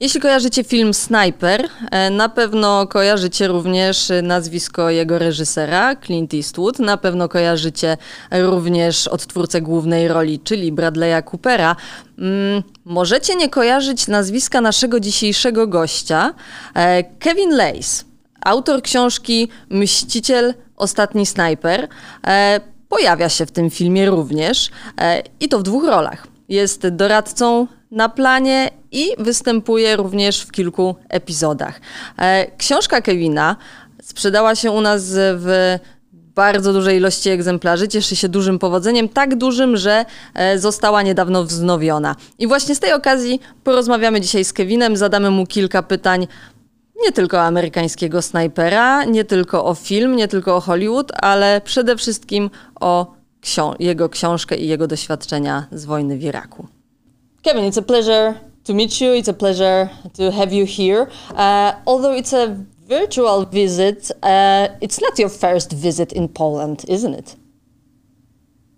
Jeśli kojarzycie film Sniper, e, na pewno kojarzycie również nazwisko jego reżysera, Clint Eastwood. Na pewno kojarzycie również odtwórcę głównej roli, czyli Bradley'a Coopera. Mm, możecie nie kojarzyć nazwiska naszego dzisiejszego gościa, e, Kevin Lace, autor książki Mściciel, Ostatni Snajper. E, pojawia się w tym filmie również i to w dwóch rolach. Jest doradcą na planie i występuje również w kilku epizodach. E, książka Kevina sprzedała się u nas w bardzo dużej ilości egzemplarzy, cieszy się dużym powodzeniem, tak dużym, że e, została niedawno wznowiona. I właśnie z tej okazji porozmawiamy dzisiaj z Kevinem, zadamy mu kilka pytań nie tylko amerykańskiego snajpera, nie tylko o film, nie tylko o Hollywood, ale przede wszystkim o jego książkę i jego doświadczenia z wojny w Iraku. Kevin, it's a pleasure to meet you. It's a pleasure to have you here. Uh, although it's a virtual visit, uh, it's not your first visit in Poland, isn't it?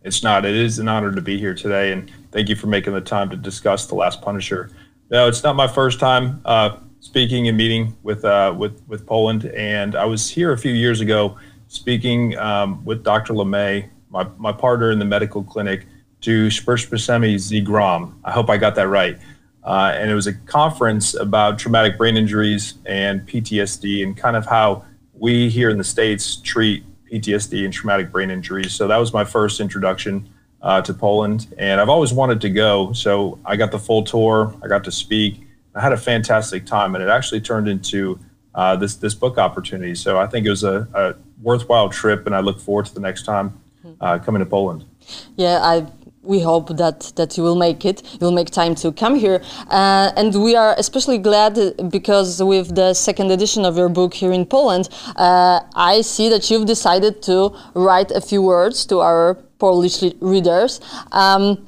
It's not. It is an honor to be here today, and thank you for making the time to discuss The Last Punisher. No, it's not my first time uh, speaking and meeting with uh, with with Poland, and I was here a few years ago speaking um, with Dr. LeMay, my, my partner in the medical clinic, to Spurspasemi Zigram. I hope I got that right. Uh, and it was a conference about traumatic brain injuries and PTSD and kind of how we here in the States treat PTSD and traumatic brain injuries. So that was my first introduction uh, to Poland. And I've always wanted to go. So I got the full tour, I got to speak. I had a fantastic time, and it actually turned into uh, this, this book opportunity. So I think it was a, a worthwhile trip, and I look forward to the next time uh, coming to Poland. Yeah, I we hope that that you will make it you will make time to come here. Uh, and we are especially glad because with the second edition of your book here in poland uh, i see that you've decided to write a few words to our polish readers. Um,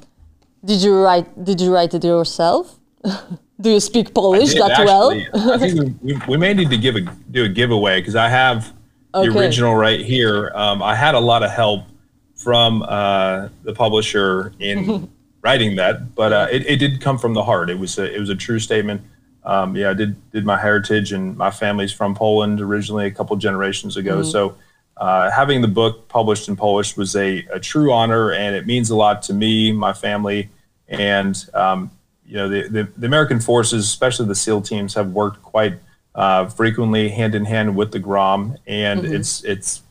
did you write did you write it yourself? Do you speak polish that actually. well i think we, we, may need to give a do a giveaway because i have okay. the original right here. Um, i had a lot of help from uh, the publisher in writing that, but uh, it, it, did come from the heart. It was a, it was a true statement. Um, yeah, I did did my heritage and my family's from Poland originally a couple generations ago. Mm-hmm. So uh, having the book published in Polish was a, a, true honor, and it means a lot to me, my family, and um, you know the, the, the American forces, especially the SEAL teams, have worked quite uh, frequently hand in hand with the GROM, and mm-hmm. it's it's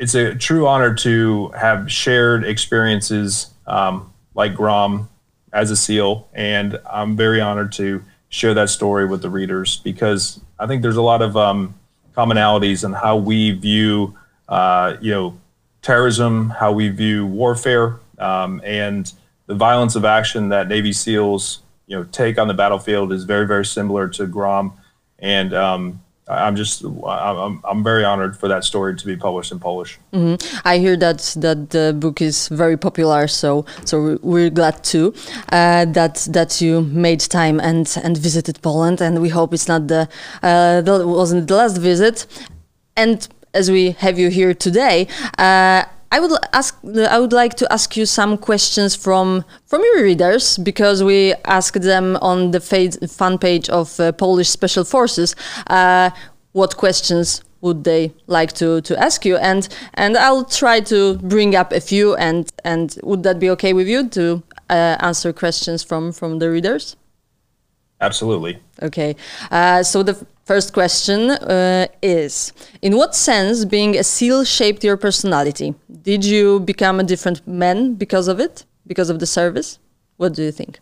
it's a true honor to have shared experiences um, like Grom as a SEAL, and I'm very honored to share that story with the readers because I think there's a lot of um, commonalities in how we view, uh, you know, terrorism, how we view warfare, um, and the violence of action that Navy SEALs, you know, take on the battlefield is very, very similar to Grom, and um, I'm just I'm, I'm very honored for that story to be published in Polish. Mm -hmm. I hear that that the book is very popular, so so we're glad too uh, that that you made time and and visited Poland, and we hope it's not the uh, that wasn't the last visit. And as we have you here today. Uh, I would ask. I would like to ask you some questions from from your readers because we asked them on the fan page of uh, Polish Special Forces. Uh, what questions would they like to to ask you? And and I'll try to bring up a few. And and would that be okay with you to uh, answer questions from from the readers? Absolutely. Okay. Uh, so the First question uh, is In what sense being a SEAL shaped your personality? Did you become a different man because of it, because of the service? What do you think?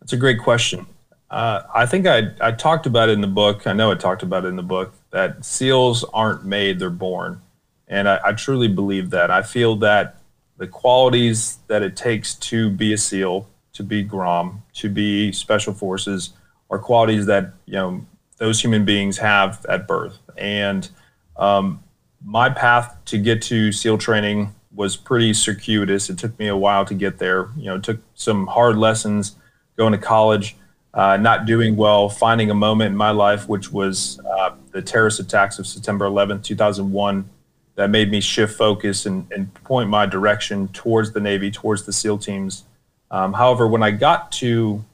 That's a great question. Uh, I think I, I talked about it in the book. I know I talked about it in the book that SEALs aren't made, they're born. And I, I truly believe that. I feel that the qualities that it takes to be a SEAL, to be GROM, to be Special Forces, are qualities that you know those human beings have at birth. And um, my path to get to SEAL training was pretty circuitous. It took me a while to get there. You know, it took some hard lessons going to college, uh, not doing well, finding a moment in my life, which was uh, the terrorist attacks of September 11th, 2001, that made me shift focus and, and point my direction towards the Navy, towards the SEAL teams. Um, however, when I got to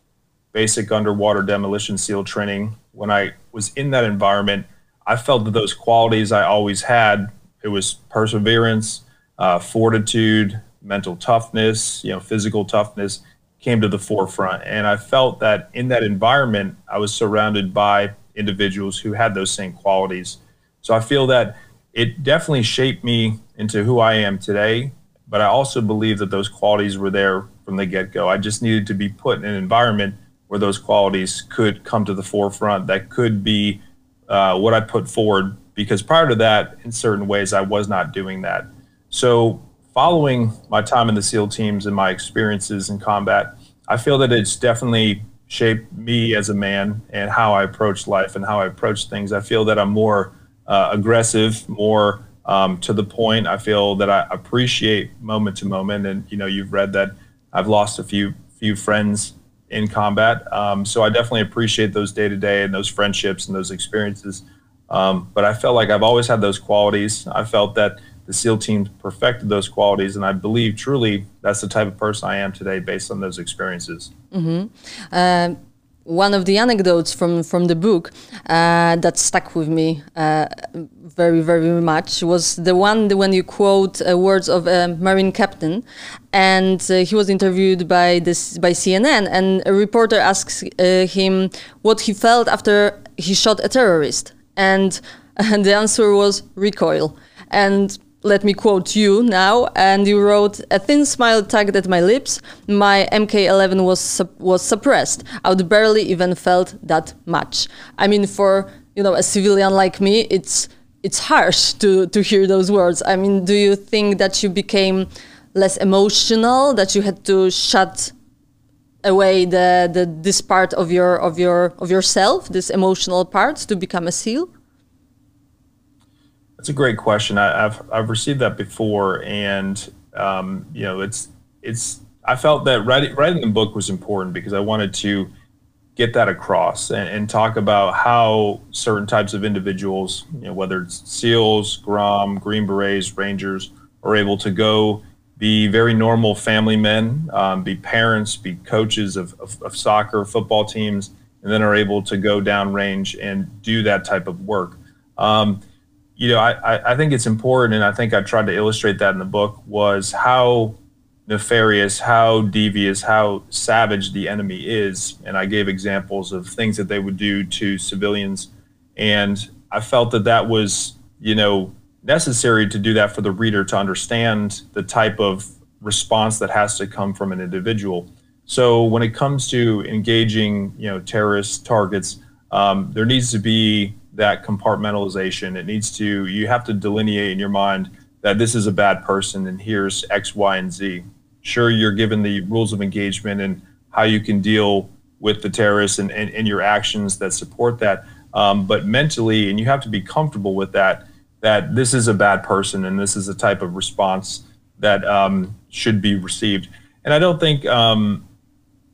basic underwater demolition SEAL training, when I was in that environment, I felt that those qualities I always had. It was perseverance, uh, fortitude, mental toughness, you know, physical toughness came to the forefront. And I felt that in that environment, I was surrounded by individuals who had those same qualities. So I feel that it definitely shaped me into who I am today. But I also believe that those qualities were there from the get go. I just needed to be put in an environment where those qualities could come to the forefront, that could be uh, what I put forward. Because prior to that, in certain ways, I was not doing that. So following my time in the SEAL teams and my experiences in combat, I feel that it's definitely shaped me as a man and how I approach life and how I approach things. I feel that I'm more uh, aggressive, more um, to the point. I feel that I appreciate moment to moment. And you know, you've read that I've lost a few few friends in combat, um, so I definitely appreciate those day to day and those friendships and those experiences. Um, but I felt like I've always had those qualities. I felt that the SEAL team perfected those qualities, and I believe truly that's the type of person I am today based on those experiences. Mm-hmm. Uh, one of the anecdotes from from the book uh, that stuck with me uh, very very much was the one when you quote uh, words of a marine captain, and uh, he was interviewed by this by CNN, and a reporter asks uh, him what he felt after he shot a terrorist, and, and the answer was recoil, and let me quote you now. And you wrote, "A thin smile tugged at my lips. My MK11 was was suppressed. I would barely even felt that much. I mean, for you know a civilian like me, it's it's harsh to to hear those words. I mean, do you think that you became less emotional? That you had to shut away the, the this part of your of your of yourself, this emotional part, to become a SEAL? That's a great question. I, have I've received that before, and um, you know, it's it's. I felt that writing writing the book was important because I wanted to get that across and, and talk about how certain types of individuals, you know, whether it's SEALs, GROM, Green Berets, Rangers, are able to go be very normal family men, um, be parents, be coaches of, of, of soccer, football teams, and then are able to go downrange and do that type of work. Um, you know, I, I think it's important, and I think I tried to illustrate that in the book, was how nefarious, how devious, how savage the enemy is. And I gave examples of things that they would do to civilians. And I felt that that was, you know, necessary to do that for the reader to understand the type of response that has to come from an individual. So when it comes to engaging, you know, terrorist targets, um, there needs to be that compartmentalization. It needs to, you have to delineate in your mind that this is a bad person and here's X, Y, and Z. Sure, you're given the rules of engagement and how you can deal with the terrorists and, and, and your actions that support that. Um, but mentally, and you have to be comfortable with that, that this is a bad person and this is a type of response that um, should be received. And I don't think um,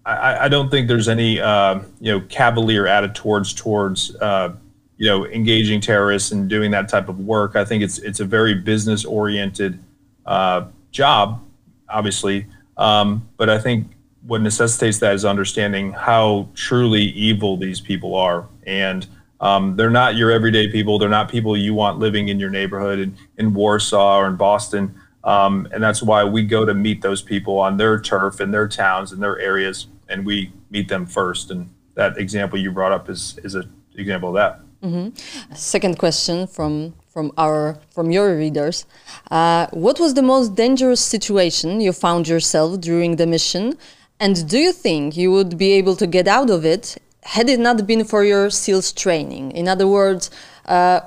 I, I, don't think there's any uh, you know cavalier attitudes towards uh, you know, engaging terrorists and doing that type of work. I think it's it's a very business oriented uh, job, obviously. Um, but I think what necessitates that is understanding how truly evil these people are, and um, they're not your everyday people. They're not people you want living in your neighborhood in, in Warsaw or in Boston. Um, and that's why we go to meet those people on their turf in their towns and their areas, and we meet them first. And that example you brought up is is an example of that. Mm-hmm. Second question from from our from your readers: uh, What was the most dangerous situation you found yourself during the mission, and do you think you would be able to get out of it had it not been for your SEALs training? In other words, uh,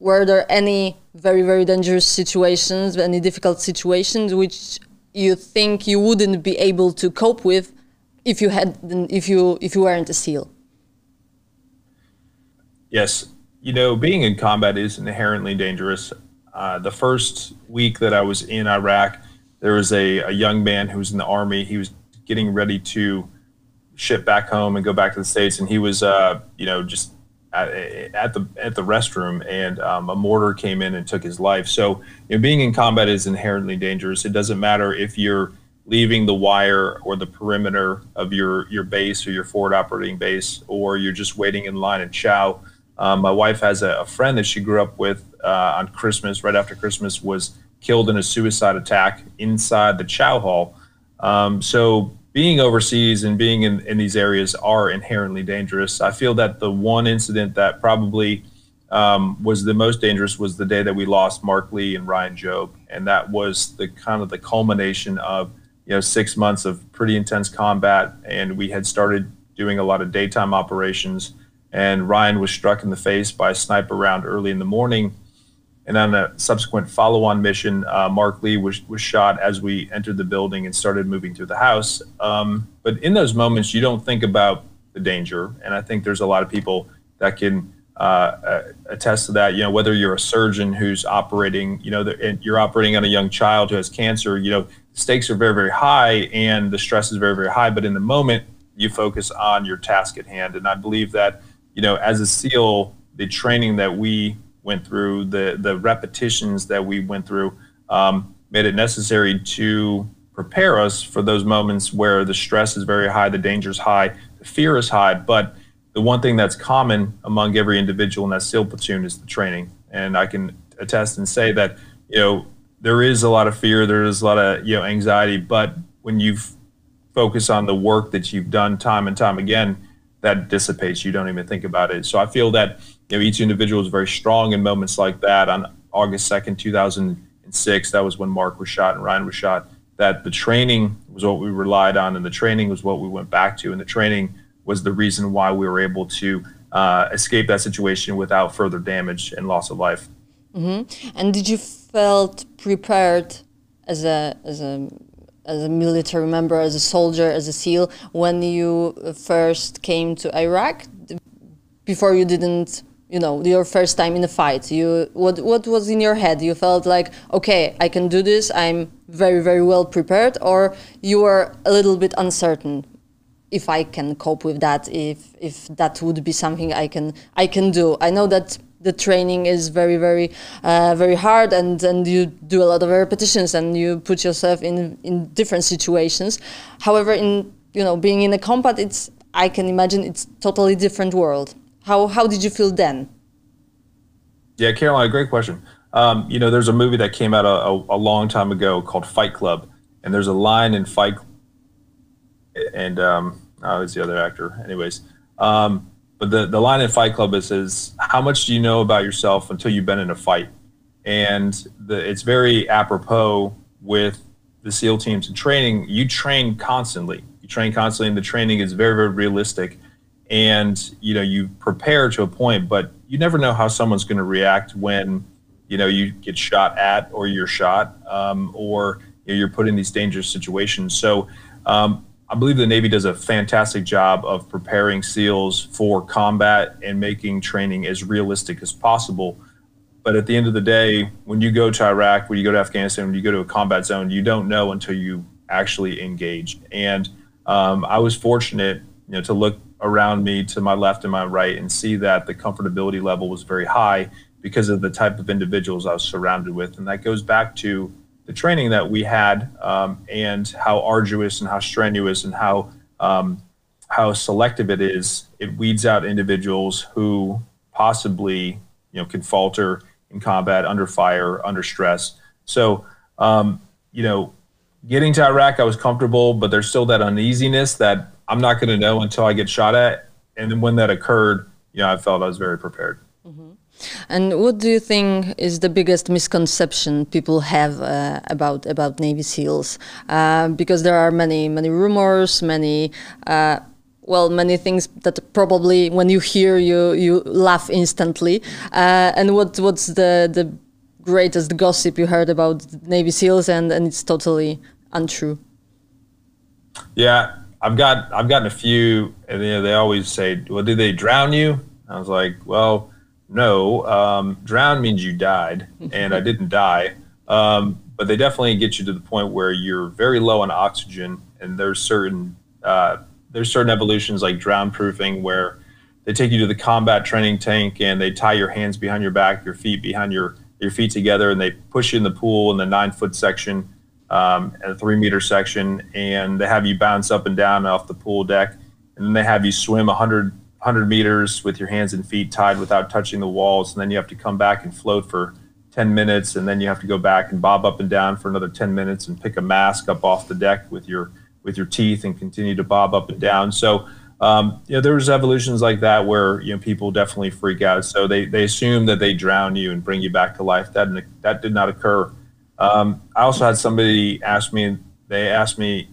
were there any very very dangerous situations, any difficult situations which you think you wouldn't be able to cope with if you had if you if you weren't a SEAL? Yes, you know, being in combat is inherently dangerous. Uh, the first week that I was in Iraq, there was a, a young man who was in the army. He was getting ready to ship back home and go back to the states, and he was, uh, you know, just at, at, the at the restroom, and um, a mortar came in and took his life. So, you know, being in combat is inherently dangerous. It doesn't matter if you're leaving the wire or the perimeter of your your base or your forward operating base, or you're just waiting in line and chow. Um, my wife has a, a, friend that she grew up with uh, on Christmas, right after Christmas, was killed in a suicide attack inside the chow hall. Um, so being overseas and being in, in these areas are inherently dangerous. I feel that the one incident that probably um, was the most dangerous was the day that we lost Mark Lee and Ryan Job, and that was the kind of the culmination of you know six months of pretty intense combat, and we had started doing a lot of daytime operations. And Ryan was struck in the face by a sniper round early in the morning, and on a subsequent follow-on mission, uh, Mark Lee was was shot as we entered the building and started moving through the house. Um, but in those moments, you don't think about the danger, and I think there's a lot of people that can uh, uh, attest to that. You know, whether you're a surgeon who's operating, you know, the, you're operating on a young child who has cancer. You know, stakes are very, very high, and the stress is very, very high. But in the moment, you focus on your task at hand. And I believe that, you know, as a SEAL, the training that we went through, the the repetitions that we went through, um, made it necessary to prepare us for those moments where the stress is very high, the danger is high, the fear is high, but the one thing that's common among every individual in that SEAL platoon is the training. And I can attest and say that, you know, there is a lot of fear, there is a lot of, you know, anxiety, but when you focus on the work that you've done time and time again, that dissipates. You don't even think about it. So I feel that, you know, each individual is very strong in moments like that. On August 2nd, 2006, that was when Mark was shot and Ryan was shot, that the training was what we relied on and the training was what we went back to. And the training was the reason why we were able to uh, escape that situation without further damage and loss of life. Mm-hmm. And did you felt prepared as a as a as a military member, as a soldier, as a SEAL when you first came to Iraq? Before you didn't, you know, your first time in a fight, you what what was in your head? You felt like, okay, I can do this. I'm very very well prepared, or you were a little bit uncertain if I can cope with that, if if that would be something I can I can do. I know that the training is very very uh, very hard and and you do a lot of repetitions and you put yourself in in different situations. However, in you know being in a combat, it's I can imagine it's totally different world. How how did you feel then? Yeah, Caroline, great question. Um, you know, there's a movie that came out a, a, a long time ago called Fight Club, and there's a line in Fight and um, oh, who's the other actor? Anyways, um, but the the line in Fight Club is, is how much do you know about yourself until you've been in a fight, and the, it's very apropos with the SEAL teams and training. You train constantly. You train constantly, and the training is very very realistic. And you know you prepare to a point, but you never know how someone's going to react when you know you get shot at or you're shot um, or you know, you're put in these dangerous situations. So um, I believe the Navy does a fantastic job of preparing SEALs for combat and making training as realistic as possible. But at the end of the day, when you go to Iraq, when you go to Afghanistan, when you go to a combat zone, you don't know until you actually engage. And um, I was fortunate, you know, to look around me to my left and my right and see that the comfortability level was very high because of the type of individuals I was surrounded with. And that goes back to the training that we had um, and how arduous and how strenuous and how um, how selective it is, it weeds out individuals who possibly you know can falter in combat, under fire, under stress. So um, you know, getting to Iraq, I was comfortable, but there's still that uneasiness that I'm not going to know until I get shot at. And then when that occurred, you know, I felt I was very prepared. Mm-hmm. And what do you think is the biggest misconception people have uh, about about Navy SEALs? Uh, because there are many many rumors, many. Uh, well, many things that probably when you hear you you laugh instantly. Uh, and what what's the the greatest gossip you heard about Navy SEALs, and, and it's totally untrue. Yeah, I've got I've gotten a few, and you know, they always say, "Well, did they drown you?" I was like, "Well, no, um, drown means you died, and I didn't die. Um, but they definitely get you to the point where you're very low on oxygen, and there's certain uh, there's certain evolutions like drown proofing where they take you to the combat training tank and they tie your hands behind your back, your feet behind your your feet together, and they push you in the pool in the nine foot section. um, at a three meter section, and they have you bounce up and down off the pool deck, and then they have you swim 100, 100 meters with your hands and feet tied without touching the walls, and then you have to come back and float for 10 minutes, and then you have to go back and bob up and down for another 10 minutes and pick a mask up off the deck with your with your teeth and continue to bob up and down. So um, you know, there was evolutions like that where you know people definitely freak out. So they they assume that they drown you and bring you back to life. That that did not occur. Um, I also had somebody ask me. They asked me,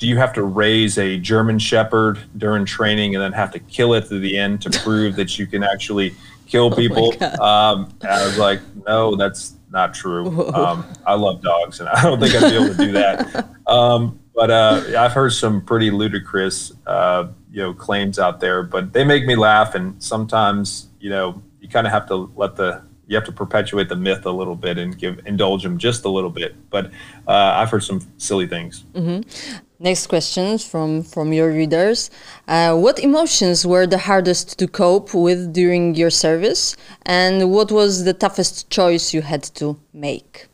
"Do you have to raise a German Shepherd during training and then have to kill it to the end to prove that you can actually kill oh people?" Oh um, I was like, "No, that's not true. Um, I love dogs, and I don't think I'd be able to do that." Um, but uh, I've heard some pretty ludicrous, uh, you know, claims out there. But they make me laugh, and sometimes, you know, you kind of have to let the you have to perpetuate the myth a little bit and give indulge them just a little bit. But uh, I've heard some silly things. Mm-hmm. Next questions from from your readers: uh, What emotions were the hardest to cope with during your service, and what was the toughest choice you had to make?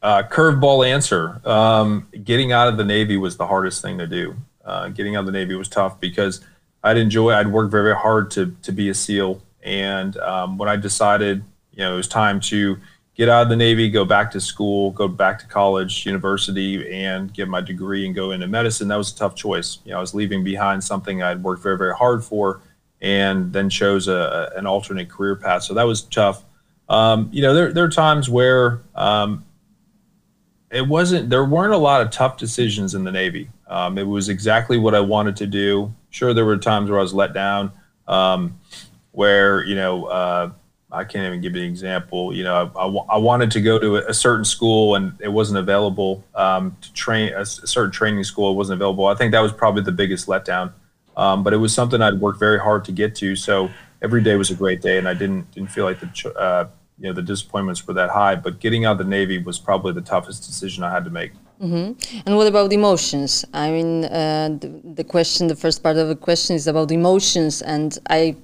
Uh, curveball answer. Um, getting out of the Navy was the hardest thing to do. Uh, getting out of the Navy was tough because I'd enjoy, I'd worked very, very hard to, to be a SEAL. And um, when I decided, you know, it was time to get out of the Navy, go back to school, go back to college, university, and get my degree and go into medicine, that was a tough choice. You know, I was leaving behind something I'd worked very, very hard for and then chose a, an alternate career path. So that was tough. Um, you know, there, there are times where um, it wasn't there weren't a lot of tough decisions in the Navy. Um, it was exactly what I wanted to do. Sure, there were times where I was let down, um, where you know uh, I can't even give you an example. You know, I, I, I wanted to go to a, a, certain school and it wasn't available um, to train a, a, certain training school. It wasn't available. I think that was probably the biggest letdown. Um, but it was something I'd worked very hard to get to. So every day was a great day, and I didn't didn't feel like the uh, you know the disappointments were that high. But getting out of the Navy was probably the toughest decision I had to make. Mm-hmm. And what about emotions? I mean, uh, the, the, question, the first part of the question is about emotions, and I,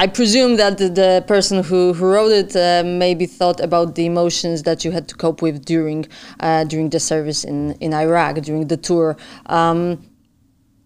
I presume that the, the person who, who wrote it uh, maybe thought about the emotions that you had to cope with during uh, during the service in, in Iraq during the tour. Um,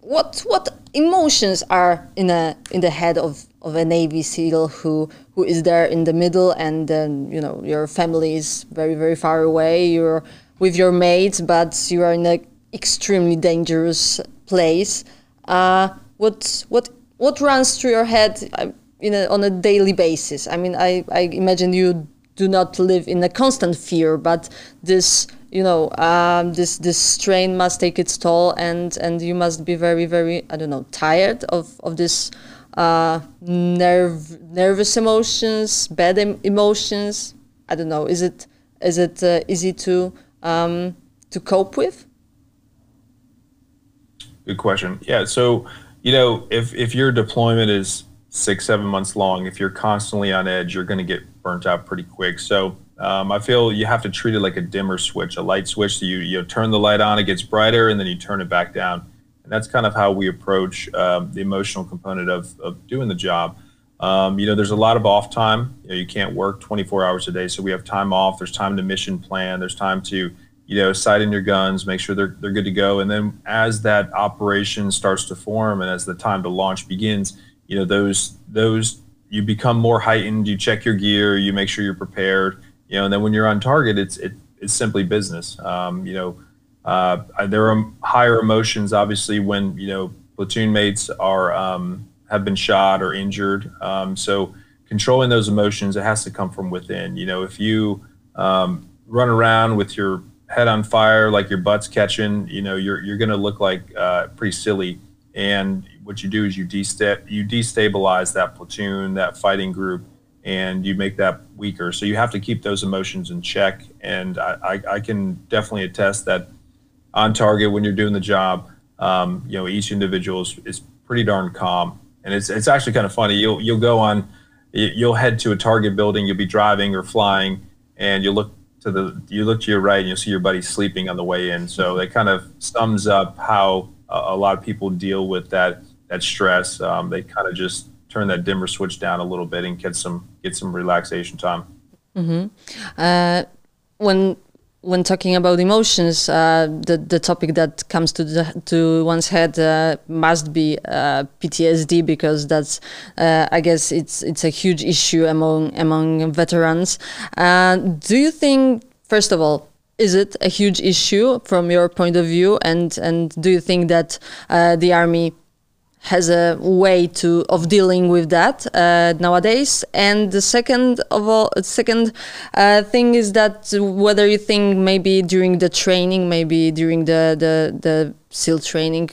what what emotions are in a in the head of of a Navy SEAL who who is there in the middle, and then you know your family is very very far away. You're with your mates, but you are in an extremely dangerous place. Uh, what what what runs through your head uh, in a, on a daily basis? I mean, I, I imagine you do not live in a constant fear, but this you know um, this this strain must take its toll, and and you must be very very I don't know tired of of this uh, nerve, nervous emotions, bad em- emotions. I don't know. Is it is it uh, easy to um, to cope with? Good question. Yeah. So you know, if if your deployment is six seven months long, if you're constantly on edge, you're going to get burnt out pretty quick. So um, I feel you have to treat it like a dimmer switch, a light switch. So you you turn the light on, it gets brighter, and then you turn it back down and that's kind of how we approach um, the emotional component of, of doing the job. Um, you know, there's a lot of off time. You, know, you can't work 24 hours a day, so we have time off. There's time to mission plan. There's time to, you know, sight in your guns, make sure they're they're good to go. And then as that operation starts to form, and as the time to launch begins, you know, those those you become more heightened. You check your gear. You make sure you're prepared. You know, and then when you're on target, it's it, it's simply business. Um, you know uh, there are higher emotions, obviously, when you know platoon mates are um, have been shot or injured. Um, so controlling those emotions, it has to come from within. You know, if you um, run around with your head on fire, like your butt's catching, you know, you're you're going to look like uh, pretty silly. And what you do is you desta- you destabilize that platoon, that fighting group, and you make that weaker. So you have to keep those emotions in check. And I, I, I can definitely attest that on target when you're doing the job. Um, you know, each individual is, is pretty darn calm, and it's it's actually kind of funny. You'll you'll go on, you'll head to a target building. You'll be driving or flying, and you look to the you look to your right, and you'll see your buddy sleeping on the way in. So that kind of sums up how a lot of people deal with that that stress. Um, they kind of just turn that dimmer switch down a little bit and get some get some relaxation time. Mm-hmm. Uh, when when talking about emotions, uh, the the topic that comes to the, to one's head uh, must be uh, PTSD because that's uh, I guess it's it's a huge issue among among veterans. Uh, do you think, first of all, is it a huge issue from your point of view, and and do you think that uh, the army has a way to of dealing with that uh, nowadays. And the second of all, second uh, thing is that whether you think maybe during the training, maybe during the the, the SEAL training,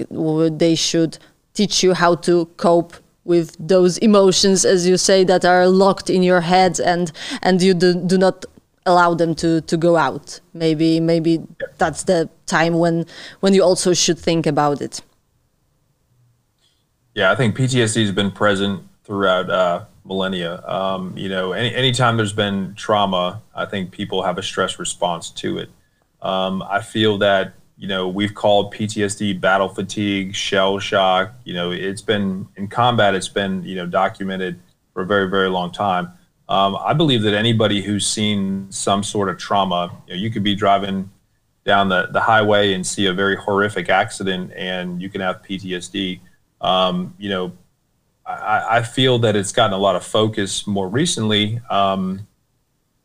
they should teach you how to cope with those emotions, as you say, that are locked in your head, and and you do, do not allow them to to go out. Maybe maybe that's the time when when you also should think about it. Yeah, I think PTSD has been present throughout uh, millennia. Um, you know, any anytime there's been trauma, I think people have a stress response to it. Um, I feel that you know we've called PTSD battle fatigue, shell shock. You know, it's been in combat. It's been you know documented for a very very long time. Um, I believe that anybody who's seen some sort of trauma, you, know, you could be driving down the, the highway and see a very horrific accident, and you can have PTSD. Um, you know, I, I, feel that it's gotten a lot of focus more recently um,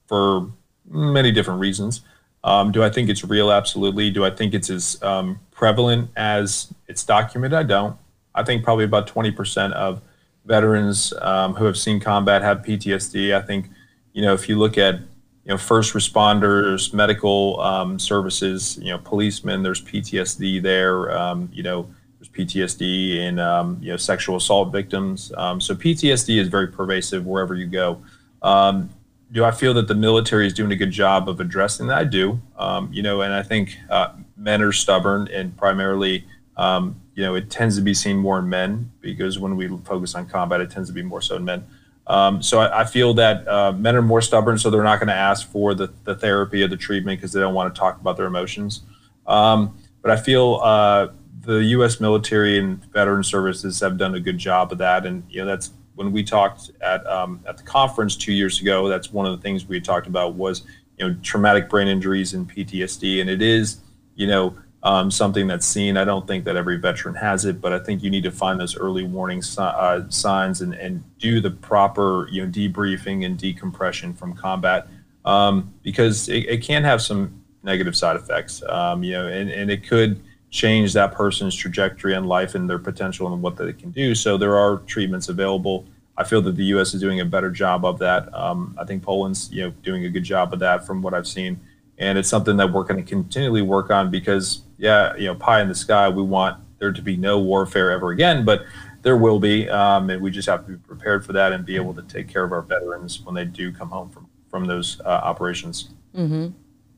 for many different reasons. Um, do I think it's real? Absolutely. Do I think it's as um, prevalent as it's documented? I don't. I think probably about 20% of veterans um, who have seen combat have PTSD. I think, you know, if you look at you know first responders, medical um, services, you know, policemen, there's PTSD there. Um, you know, PTSD in um, you know sexual assault victims. Um, so PTSD is very pervasive wherever you go. Um, do I feel that the military is doing a good job of addressing that? I do. Um, you know, and I think uh, men are stubborn, and primarily, um, you know, it tends to be seen more in men because when we focus on combat, it tends to be more so in men. Um, so I, I, feel that uh, men are more stubborn, so they're not going to ask for the, the therapy or the treatment because they don't want to talk about their emotions. but I feel uh, the U.S. military and veteran services have done a good job of that, and you know that's when we talked at um, at the conference two years ago. That's one of the things we talked about was you know traumatic brain injuries and PTSD, and it is you know um, something that's seen. I don't think that every veteran has it, but I think you need to find those early warning si- uh, signs and, and do the proper you know debriefing and decompression from combat um, because it, it, can have some negative side effects. Um, you know, and, and it could change that person's trajectory in life and their potential and what they can do. So there are treatments available. I feel that the U.S. is doing a better job of that. Um, I think Poland's you know doing a good job of that from what I've seen, and it's something that we're going to continually work on because yeah, you know, pie in the sky. We want there to be no warfare ever again, but there will be, um, and we just have to be prepared for that and be able to take care of our veterans when they do come home from from those uh, operations. Mm-hmm.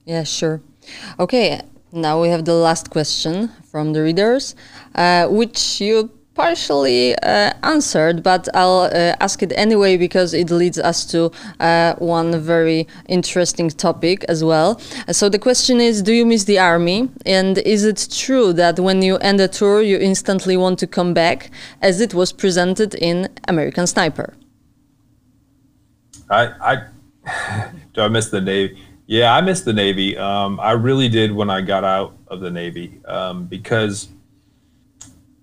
Yeah, sure. Okay, now we have the last question from the readers, uh, which you partially uh, answered, but I'll uh, ask it anyway because it leads us to uh, one very interesting topic as well. So the question is Do you miss the army? And is it true that when you end a tour, you instantly want to come back, as it was presented in American Sniper? I, I do I miss the Navy? Yeah, I missed the Navy. Um, I really did when I got out of the Navy um, because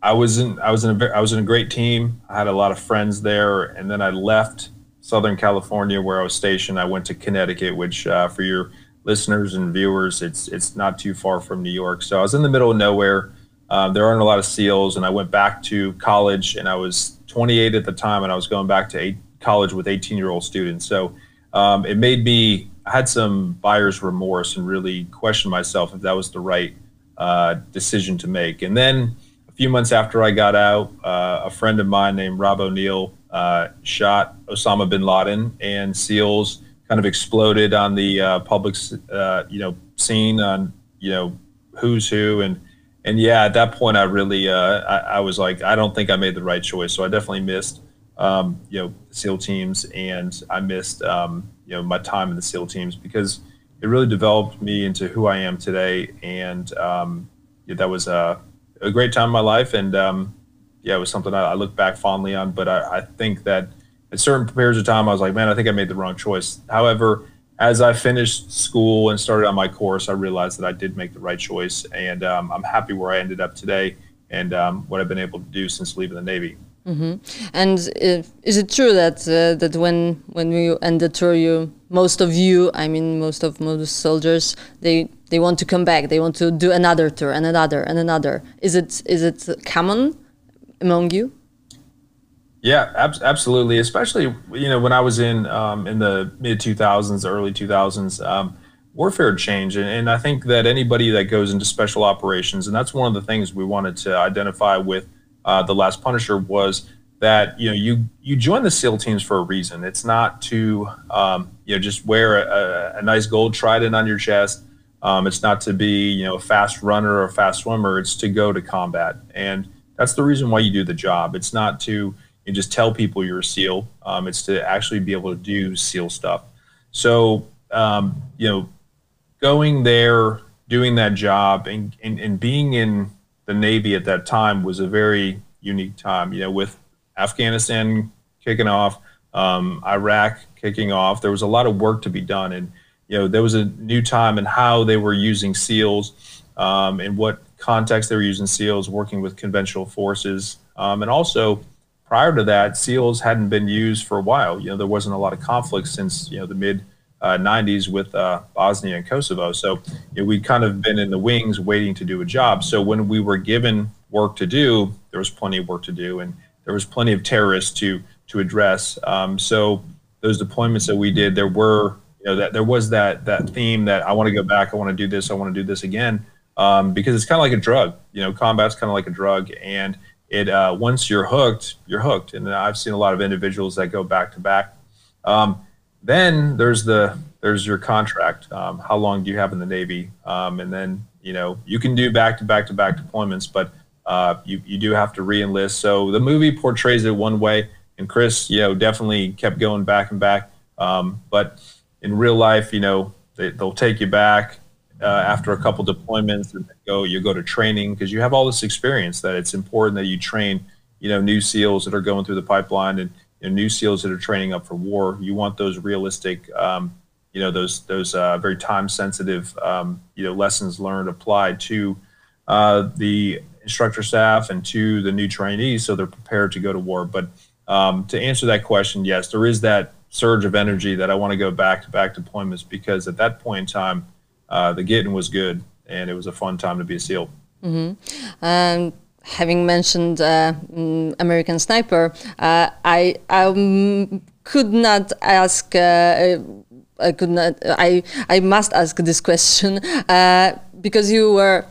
I was in I was in a I was in a great team. I had a lot of friends there, and then I left Southern California where I was stationed. I went to Connecticut, which uh, for your listeners and viewers, it's it's not too far from New York. So I was in the middle of nowhere. Um, there aren't a lot of SEALs, and I went back to college, and I was 28 at the time, and I was going back to eight, college with 18 year old students. So um, it made me I had some buyer's remorse and really questioned myself if that was the right uh, decision to make. And then a few months after I got out, uh, a friend of mine named Rob O'Neill uh, shot Osama bin Laden, and SEALs kind of exploded on the uh, public, uh, you know, scene on you know who's who and. And yeah, at that point, I really, uh, I, I was like, I don't think I made the right choice. So I definitely missed um, you know, SEAL teams, and I missed um, you know my time in the SEAL teams because it really developed me into who I am today, and um, yeah, that was a, a, great time in my life, and um, yeah, it was something I, I, look back fondly on. But I, I, think that at certain periods of time, I was like, man, I think I made the wrong choice. However, as I finished school and started on my course, I realized that I did make the right choice, and um, I'm happy where I ended up today and um, what I've been able to do since leaving the Navy. Mm-hmm. And if, is it true that uh, that when when you end the tour, you most of you, I mean, most of most soldiers, they they want to come back. They want to do another tour and another and another. Is it is it common among you? Yeah, ab- absolutely. Especially you know when I was in um, in the mid two thousands, early two thousands. Um, warfare changed and, and, i think that anybody that goes into special operations and that's one of the things we wanted to identify with uh, the last Punisher was that you know you you join the SEAL teams for a reason. It's not to um, you know just wear a, a, nice gold trident on your chest. Um, it's not to be you know a fast runner or a fast swimmer. It's to go to combat, and that's the reason why you do the job. It's not to you just tell people you're a SEAL. Um, it's to actually be able to do SEAL stuff. So um, you know, going there, doing that job, and, and, and being in the Navy at that time was a very unique time. You know, with Afghanistan kicking off, um, Iraq kicking off, there was a lot of work to be done, and you know there was a new time in how they were using SEALs, um, in what context they were using SEALs, working with conventional forces, um, and also prior to that, SEALs hadn't been used for a while. You know, there wasn't a lot of conflict since you know the mid uh, 90s with uh, Bosnia and Kosovo. So you know, we'd kind of been in the wings waiting to do a job. So when we were given work to do, there was plenty of work to do, and there was plenty of terrorists to to address. Um, so those deployments that we did, there were you know that there was that that theme that I want to go back, I want to do this, I want to do this again, um, because it's kind of like a drug. You know, combat's kind of like a drug, and it uh, once you're hooked, you're hooked. And I've seen a lot of individuals that go back to back. Um, then there's the there's your contract. Um, how long do you have in the Navy? Um, and then you know you can do back to back to back deployments, but uh, you you do have to reenlist. So the movie portrays it one way, and Chris, you know, definitely kept going back and back. Um, but in real life, you know, they, they'll take you back uh, after a couple deployments and go you go to training because you have all this experience that it's important that you train you know new seals that are going through the pipeline and you know, new SEALs that are training up for war. You want those realistic, um, you know, those those uh, very time sensitive, um, you know, lessons learned applied to uh, the instructor staff and to the new trainees, so they're prepared to go to war. But um, to answer that question, yes, there is that surge of energy that I want to go back to back deployments because at that point in time, uh, the getting was good and it was a fun time to be a SEAL. Mm-hmm. Having mentioned uh, mm, American Sniper, uh, I, I um, could not ask. Uh, I could not. I I must ask this question uh, because you were,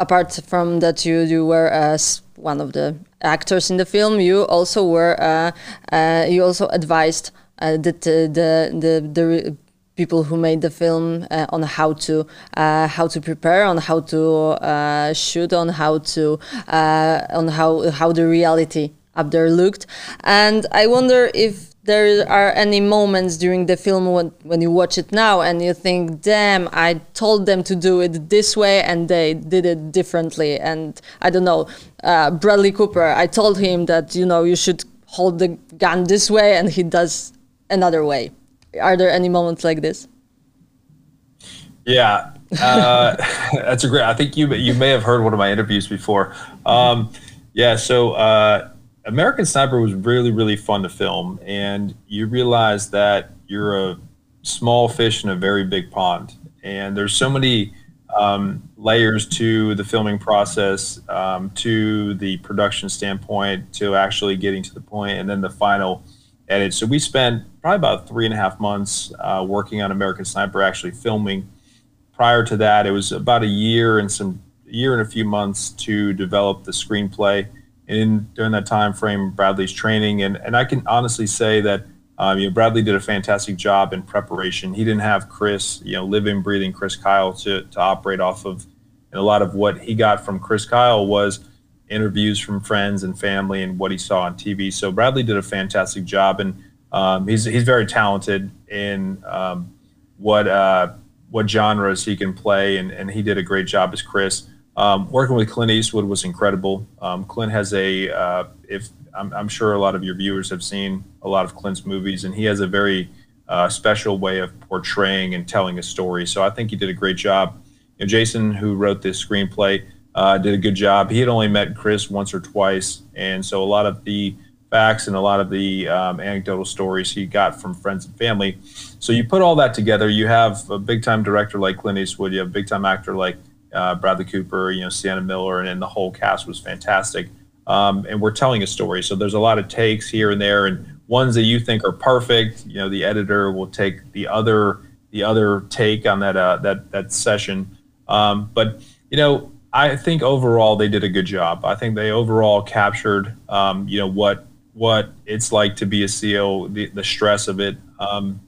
apart from that, you you were as one of the actors in the film. You also were. Uh, you also advised that the the the people who made the film uh, on how to uh, how to prepare, on how to uh, shoot, on how to uh, on how how the reality up there looked, and I wonder if there are any moments during the film when, when you watch it now and you think, damn, I told them to do it this way and they did it differently. And I don't know, uh, Bradley Cooper, I told him that, you know, you should hold the gun this way and he does another way. Are there any moments like this? Yeah, uh, that's a great. I think you you may have heard one of my interviews before. Um, yeah, so uh, American Sniper was really really fun to film, and you realize that you're a small fish in a very big pond, and there's so many um, layers to the filming process, um, to the production standpoint, to actually getting to the point, and then the final edit. So we spent probably about three and a half months uh, working on American Sniper, actually filming. Prior to that, it was about a year and some year and a few months to develop the screenplay. And during that time frame, Bradley's training, and and I can honestly say that um, you know Bradley did a fantastic job in preparation. He didn't have Chris, you know, living, breathing Chris Kyle to to operate off of. And a lot of what he got from Chris Kyle was interviews from friends and family and what he saw on TV. So Bradley did a fantastic job, and um, he's he's very talented in um, what uh, what genres he can play, and, and he did a great job as Chris. Um, working with Clint Eastwood was incredible. Um, Clint has a uh, if I'm, I'm, sure a lot of your viewers have seen a lot of Clint's movies, and he has a very uh, special way of portraying and telling a story. So I think he did a great job. You know, Jason, who wrote this screenplay, uh, did a good job. He had only met Chris once or twice, and so a lot of the facts and a lot of the um, anecdotal stories he got from friends and family. So you put all that together, you have a big time director like Clint Eastwood, you have a big time actor like uh, Bradley Cooper, you know, Sienna Miller, and, and the whole cast was fantastic. Um, and we're telling a story. So there's a lot of takes here and there, and ones that you think are perfect. You know, the editor will take the other the other take on that uh, that that session. Um, but you know, I think overall they did a good job. I think they overall captured um, you know what what it's like to be a SEAL, the, the stress of it. Um,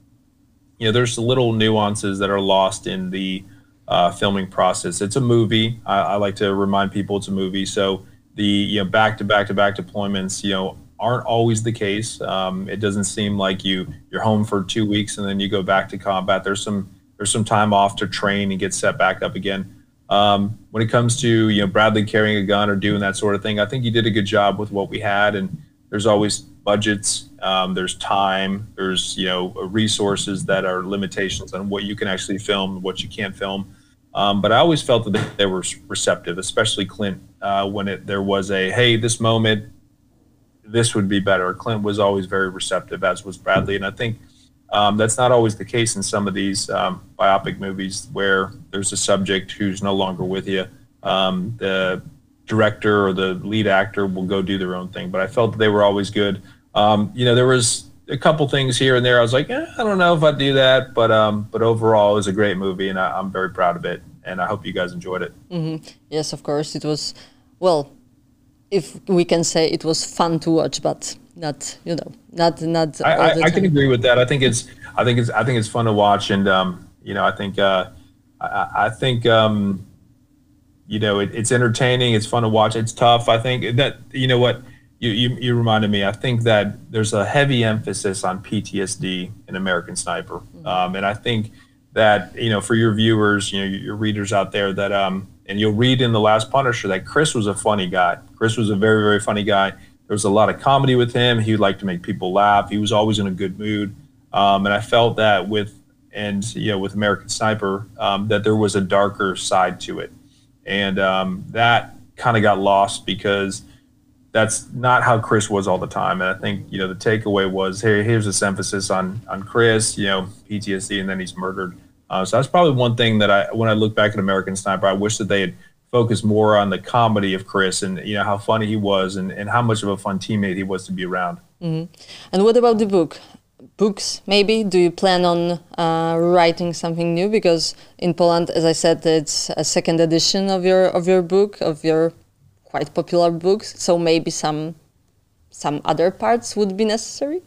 you know, there's little nuances that are lost in the uh, filming process. It's a movie. I, I, like to remind people it's a movie. So the you know back to back to back deployments, you know, aren't always the case. Um, it doesn't seem like you you're home for two weeks and then you go back to combat. There's some there's some time off to train and get set back up again. Um, when it comes to you know Bradley carrying a gun or doing that sort of thing, I think you did a good job with what we had and there's always budgets, um, there's time, there's you know resources that are limitations on what you can actually film, what you can't film. Um, but I always felt that they were receptive, especially Clint, uh, when it there was a hey, this moment, this would be better. Clint was always very receptive, as was Bradley, and I think um, that's not always the case in some of these um, biopic movies where there's a subject who's no longer with you. Um, the director or the lead actor will go do their own thing. But I felt that they were always good. Um, you know, there was a couple things here and there. I was like, eh, I don't know if I'd do that, but um, but overall, it was a great movie, and I, am very proud of it. And I hope you guys enjoyed it. Mm-hmm. Yes, of course, it was. Well, if we can say it was fun to watch, but not you know not not. I, I, I can agree with that. I think it's I think it's I think it's fun to watch, and um, you know I think uh, I, I think. Um, you know, it, it's entertaining. It's fun to watch. It's tough. I think that you know what you, you you reminded me. I think that there's a heavy emphasis on PTSD in American Sniper, mm-hmm. um, and I think that you know for your viewers, you know, your readers out there, that um, and you'll read in the Last Punisher that Chris was a funny guy. Chris was a very very funny guy. There was a lot of comedy with him. He would like to make people laugh. He was always in a good mood, um, and I felt that with and you know with American Sniper um, that there was a darker side to it and um, that kind of got lost because that's not how Chris was all the time. And I think you know the takeaway was hey, here's this emphasis on on Chris, you know PTSD, and then he's murdered. Uh, so that's probably one thing that I when I look back at American Sniper, I wish that they had focused more on the comedy of Chris and you know how funny he was and, and how much of a fun teammate he was to be around. Mm-hmm. And what about the book? Books maybe? Do you plan on uh, writing something new? Because in poland as i said it's a second edition of your of your book of your quite popular books. So maybe some some other parts would be necessary?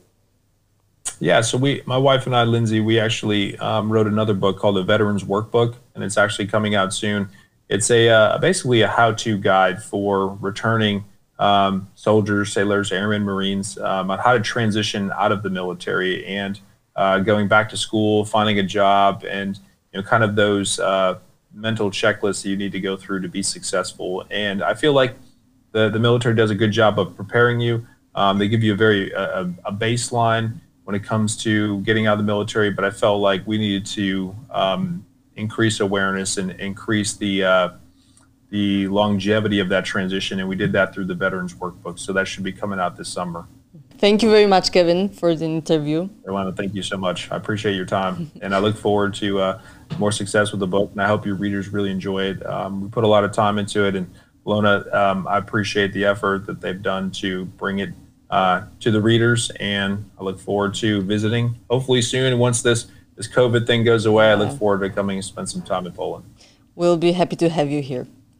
Yeah so we my wife and i lindsay we actually um, wrote another book called the veterans workbook and it's actually coming out soon. It's a uh, basically a how-to guide for returning um, soldiers, sailors, airmen, Marines um, on how to transition out of the military and uh, going back to school, finding a job, and you know, kind of those uh, mental checklists that you need to go through to be successful. And I feel like the the military does a good job of preparing you. Um, they give you a very a, a, baseline when it comes to getting out of the military, but I felt like we needed to um, increase awareness and increase the uh, the longevity of that transition, and we did that through the Veterans Workbook. So that should be coming out this summer. Thank you very much, Kevin, for the interview. Ilana, thank you so much. I appreciate your time, and I look forward to uh, more success with the book. And I hope your readers really enjoy it. Um, we put a lot of time into it, and Lona, um, I appreciate the effort that they've done to bring it uh, to the readers, and I look forward to visiting hopefully soon. Once this this COVID thing goes away, I look forward to coming and spend some time in Poland. We'll be happy to have you here.